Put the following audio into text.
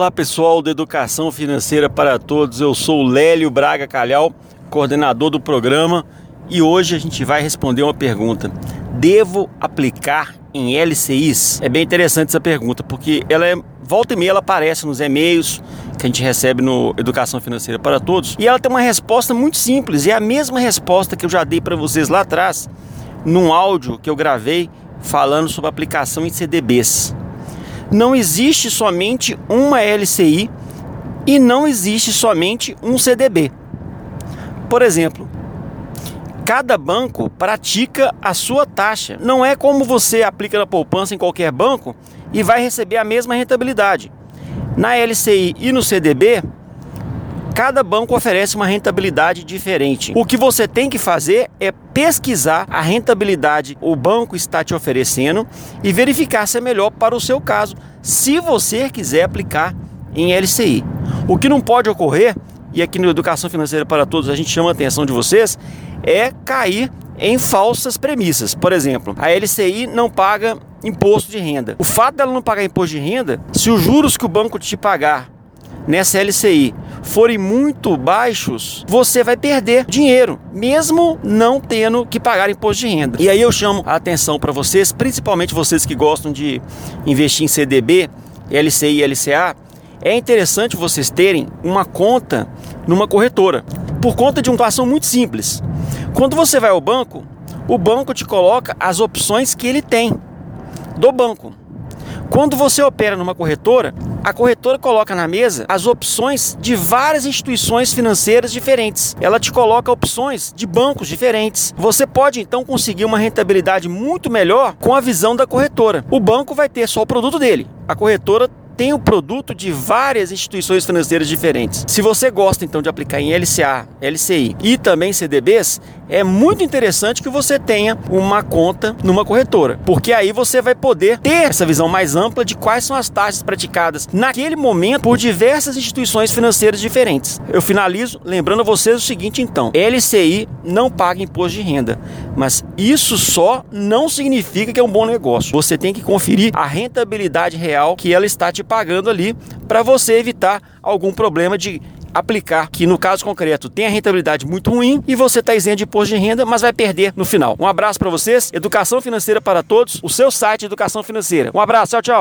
Olá pessoal da Educação Financeira para Todos, eu sou Lélio Braga Calhau, coordenador do programa e hoje a gente vai responder uma pergunta: Devo aplicar em LCIs? É bem interessante essa pergunta porque ela é volta e meia ela aparece nos e-mails que a gente recebe no Educação Financeira para Todos e ela tem uma resposta muito simples é a mesma resposta que eu já dei para vocês lá atrás num áudio que eu gravei falando sobre aplicação em CDBs não existe somente uma LCI e não existe somente um CDB. Por exemplo, cada banco pratica a sua taxa. Não é como você aplica na poupança em qualquer banco e vai receber a mesma rentabilidade. Na LCI e no CDB, cada banco oferece uma rentabilidade diferente. O que você tem que fazer é pesquisar a rentabilidade o banco está te oferecendo e verificar se é melhor para o seu caso, se você quiser aplicar em LCI. O que não pode ocorrer, e aqui no Educação Financeira para Todos a gente chama a atenção de vocês, é cair em falsas premissas. Por exemplo, a LCI não paga imposto de renda. O fato dela não pagar imposto de renda, se os juros que o banco te pagar nessa LCI forem muito baixos, você vai perder dinheiro, mesmo não tendo que pagar imposto de renda. E aí eu chamo a atenção para vocês, principalmente vocês que gostam de investir em CDB, LCI e LCA, é interessante vocês terem uma conta numa corretora, por conta de uma situação muito simples. Quando você vai ao banco, o banco te coloca as opções que ele tem do banco. Quando você opera numa corretora, a corretora coloca na mesa as opções de várias instituições financeiras diferentes. Ela te coloca opções de bancos diferentes. Você pode então conseguir uma rentabilidade muito melhor com a visão da corretora. O banco vai ter só o produto dele. A corretora tem o produto de várias instituições financeiras diferentes. Se você gosta então de aplicar em LCA, LCI e também CDBs, é muito interessante que você tenha uma conta numa corretora, porque aí você vai poder ter essa visão mais ampla de quais são as taxas praticadas naquele momento por diversas instituições financeiras diferentes. Eu finalizo lembrando a vocês o seguinte então: LCI não paga imposto de renda, mas isso só não significa que é um bom negócio. Você tem que conferir a rentabilidade real que ela está te pagando ali para você evitar algum problema de aplicar, que no caso concreto tem a rentabilidade muito ruim e você está isento de imposto de renda, mas vai perder no final. Um abraço para vocês, Educação Financeira para Todos, o seu site Educação Financeira. Um abraço, tchau, tchau.